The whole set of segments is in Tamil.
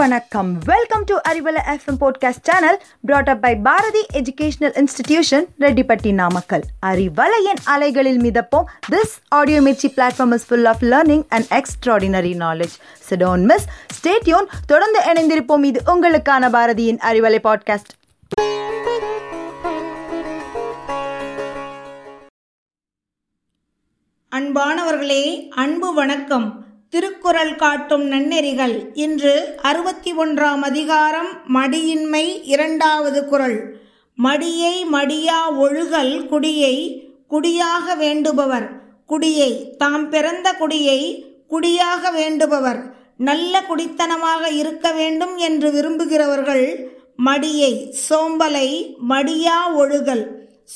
வணக்கம். Welcome to Arivalai FM podcast channel brought up by Bharathi educational institution Rettipatti Namakkal அறிவலையின் அலைகளில் மிதப்போம். This audio Mirchi platform is full of learning and extraordinary knowledge so don't miss stay tuned தொடர்ந்து இணைந்திருப்போம். இது உங்களுக்கான பாரதியின் அறிவலை பாட்காஸ்ட் அன்பானவர்களே அன்பு வணக்கம். திருக்குறள் காட்டும் நன்னெறிகள். இன்று அறுபத்தி ஒன்றாம் அதிகாரம் மடியின்மை இரண்டாவது குறள். மடியை மடியா ஒழுகல் குடியை குடியாக வேண்டுபவர். குடியை தாம் பிறந்த குடியை குடியாக வேண்டுபவர். நல்ல குடித்தனமாக இருக்க வேண்டும் என்று விரும்புகிறவர்கள் மடியை சோம்பலை மடியா ஒழுகல்.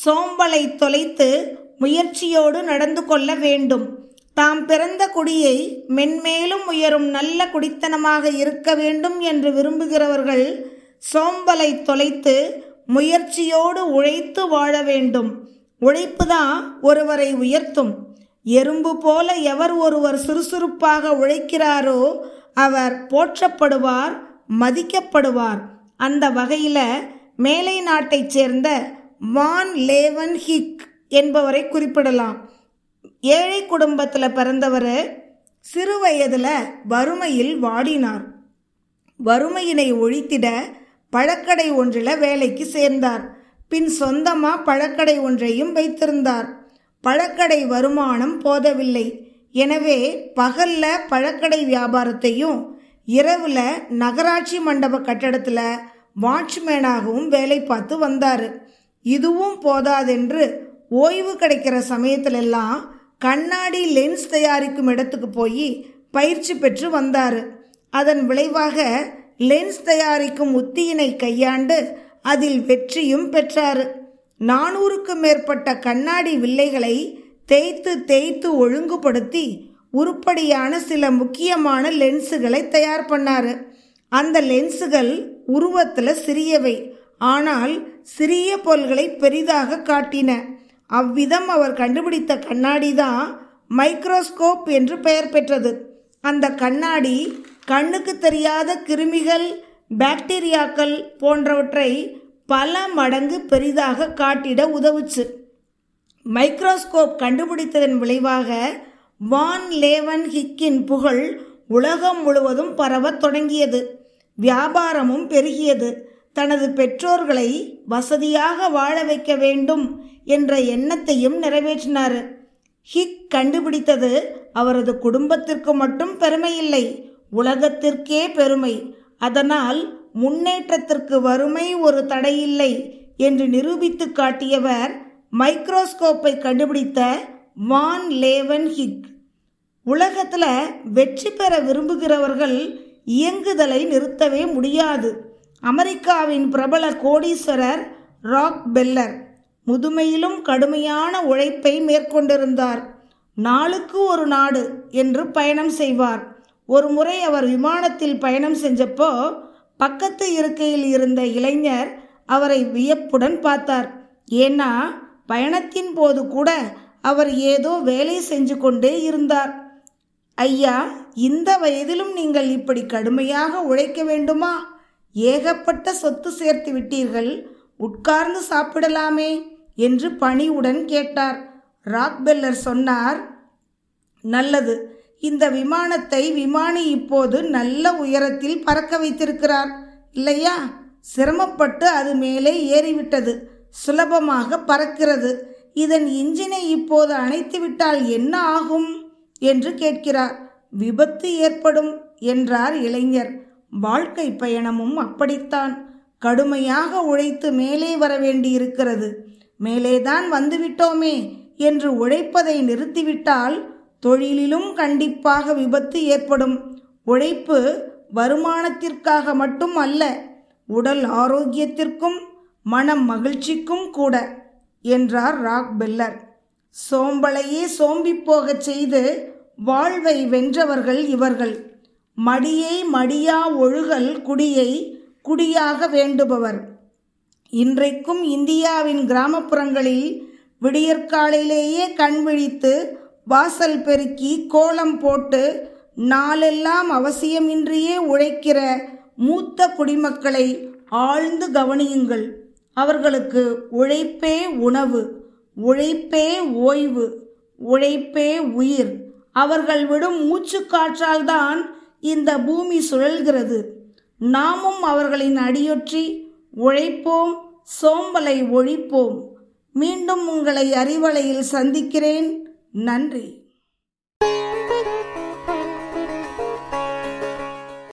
சோம்பலை தொலைத்து முயற்சியோடு நடந்து கொள்ள வேண்டும். தாம் பிறந்த குடியை மென்மேலும் உயரும் நல்ல குடித்தனமாக இருக்க வேண்டும் என்று விரும்புகிறவர்கள் சோம்பலை தொலைத்து முயற்சியோடு உழைத்து வாழ வேண்டும். உழைப்புதான் ஒருவரை உயர்த்தும். எறும்பு போல எவர் ஒருவர் சுறுசுறுப்பாக உழைக்கிறாரோ அவர் போற்றப்படுவார் மதிக்கப்படுவார். அந்த வகையில் மேலை நாட்டைச் சேர்ந்த வான் லேவன் ஹிக் என்பவரை குறிப்பிடலாம். ஏழை குடும்பத்தில் பிறந்தவர் சிறு வயதில் வறுமையில் வாடினார். வறுமையினை ஒழித்திட பழக்கடை ஒன்றில் வேலைக்கு சேர்ந்தார். பின் சொந்தமாக பழக்கடை ஒன்றையும் வைத்திருந்தார். பழக்கடை வருமானம் போதவில்லை. எனவே பகல்ல பழக்கடை வியாபாரத்தையும் இரவில் நகராட்சி மண்டப கட்டடத்தில் வாட்ச்மேனாகவும் வேலை பார்த்து வந்தார். இதுவும் போதாதென்று ஓய்வு கிடைக்கிற சமயத்திலெல்லாம் கண்ணாடி லென்ஸ் தயாரிக்கும் இடத்துக்கு போய் பயிற்சி பெற்று வந்தார். அதன் விளைவாக லென்ஸ் தயாரிக்கும் உத்தியினை கையாண்டு அதில் வெற்றியும் பெற்றார். நானூறுக்கும் மேற்பட்ட கண்ணாடி வில்லைகளை தேய்த்து தேய்த்து ஒழுங்குபடுத்தி உருப்படியான சில முக்கியமான லென்ஸுகளை தயார் பண்ணார். அந்த லென்ஸுகள் உருவத்தில் சிறியவை. ஆனால் சிறிய பொருள்களை பெரிதாக காட்டின. அவ்விதம் அவர் கண்டுபிடித்த கண்ணாடி தான் மைக்ரோஸ்கோப் என்று பெயர் பெற்றது. அந்த கண்ணாடி கண்ணுக்கு தெரியாத கிருமிகள் பாக்டீரியாக்கள் போன்றவற்றை பல மடங்கு பெரிதாக காட்டிட உதவுச்சு. மைக்ரோஸ்கோப் கண்டுபிடித்ததன் விளைவாக வான் லேவன் ஹிக்கின் புகழ் உலகம் முழுவதும் பரவத் தொடங்கியது. வியாபாரமும் பெருகியது. தனது பெற்றோர்களை வசதியாக வாழ வைக்க வேண்டும் என்ற எண்ணத்தையும் நிறைவேற்றினார். ஹிக் கண்டுபிடித்தது அவரது குடும்பத்திற்கு மட்டும் பெருமையில்லை உலகத்திற்கே பெருமை. அதனால் முன்னேற்றத்திற்கு வறுமை ஒரு தடையில்லை என்று நிரூபித்து காட்டியவர் மைக்ரோஸ்கோப்பை கண்டுபிடித்த வான் லேவன் ஹிக். உலகத்தில் வெற்றி பெற விரும்புகிறவர்கள் இயங்குதலை நிறுத்தவே முடியாது. அமெரிக்காவின் பிரபல கோடீஸ்வரர் ராக் பெல்லர் முதுமையிலும் கடுமையான உழைப்பை மேற்கொண்டிருந்தார். நாளுக்கு ஒரு நாடு என்று பயணம் செய்வார். ஒரு முறை அவர் விமானத்தில் பயணம் செஞ்சப்போ பக்கத்து இருக்கையில் இருந்த இளைஞர் அவரை வியப்புடன் பார்த்தார். ஏன்னா பயணத்தின் போது கூட அவர் ஏதோ வேலை செஞ்சு கொண்டே இருந்தார். ஐயா இந்த வயதிலும் நீங்கள் இப்படி கடுமையாக உழைக்க வேண்டுமா? ஏகப்பட்ட சொத்து சேர்த்து விட்டீர்கள் உட்கார்ந்து சாப்பிடலாமே என்று பணிவுடன் கேட்டார். ராக்பெல்லர் சொன்னார் நல்லது. இந்த விமானத்தை விமானி இப்போது நல்ல உயரத்தில் பறக்க வைத்திருக்கிறார். இல்லையா? சிரமப்பட்டு அது மேலே ஏறிவிட்டது. சுலபமாக பறக்கிறது. இதன் இன்ஜினை இப்போது அணைத்துவிட்டால் என்ன ஆகும்? என்று கேட்கிறார். விபத்து ஏற்படும் என்றார் இளைஞர். வாழ்க்கை பயணமும் அப்படித்தான். கடுமையாக உழைத்து மேலே வர வேண்டியிருக்கிறது. மேலேதான் வந்துவிட்டோமே என்று உழைப்பதை நிறுத்திவிட்டால் தொழிலிலும் கண்டிப்பாக விபத்து ஏற்படும். உழைப்பு வருமானத்திற்காக மட்டும் அல்ல உடல் ஆரோக்கியத்திற்கும் மனம் மகிழ்ச்சிக்கும் கூட என்றார் ராக் பெல்லர் சோம்பலையே சோம்பிப் போகச் செய்து வாழ்வை வென்றவர்கள் இவர்கள். மடியை மடியா ஒழுகல் குடியை குடியாக வேண்டுபவர். இன்றைக்கும் இந்தியாவின் கிராமப்புறங்களில் விடியற்காலையிலேயே கண் விழித்து வாசல் பெருக்கி கோலம் போட்டு நாளெல்லாம் அவசியமின்றியே உழைக்கிற மூத்த குடிமக்களை ஆழ்ந்து கவனியுங்கள். அவர்களுக்கு உழைப்பே உணவு உழைப்பே ஓய்வு உழைப்பே உயிர். அவர்கள் விடும் மூச்சுக்காற்றால் தான் இந்த பூமி சுழல்கிறது. நாமும் அவர்களின் அடியொற்றி உழைப்போம் சோம்பலை ஒழிப்போம். மீண்டும் உங்களை அறிவலையில் சந்திக்கிறேன். நன்றி.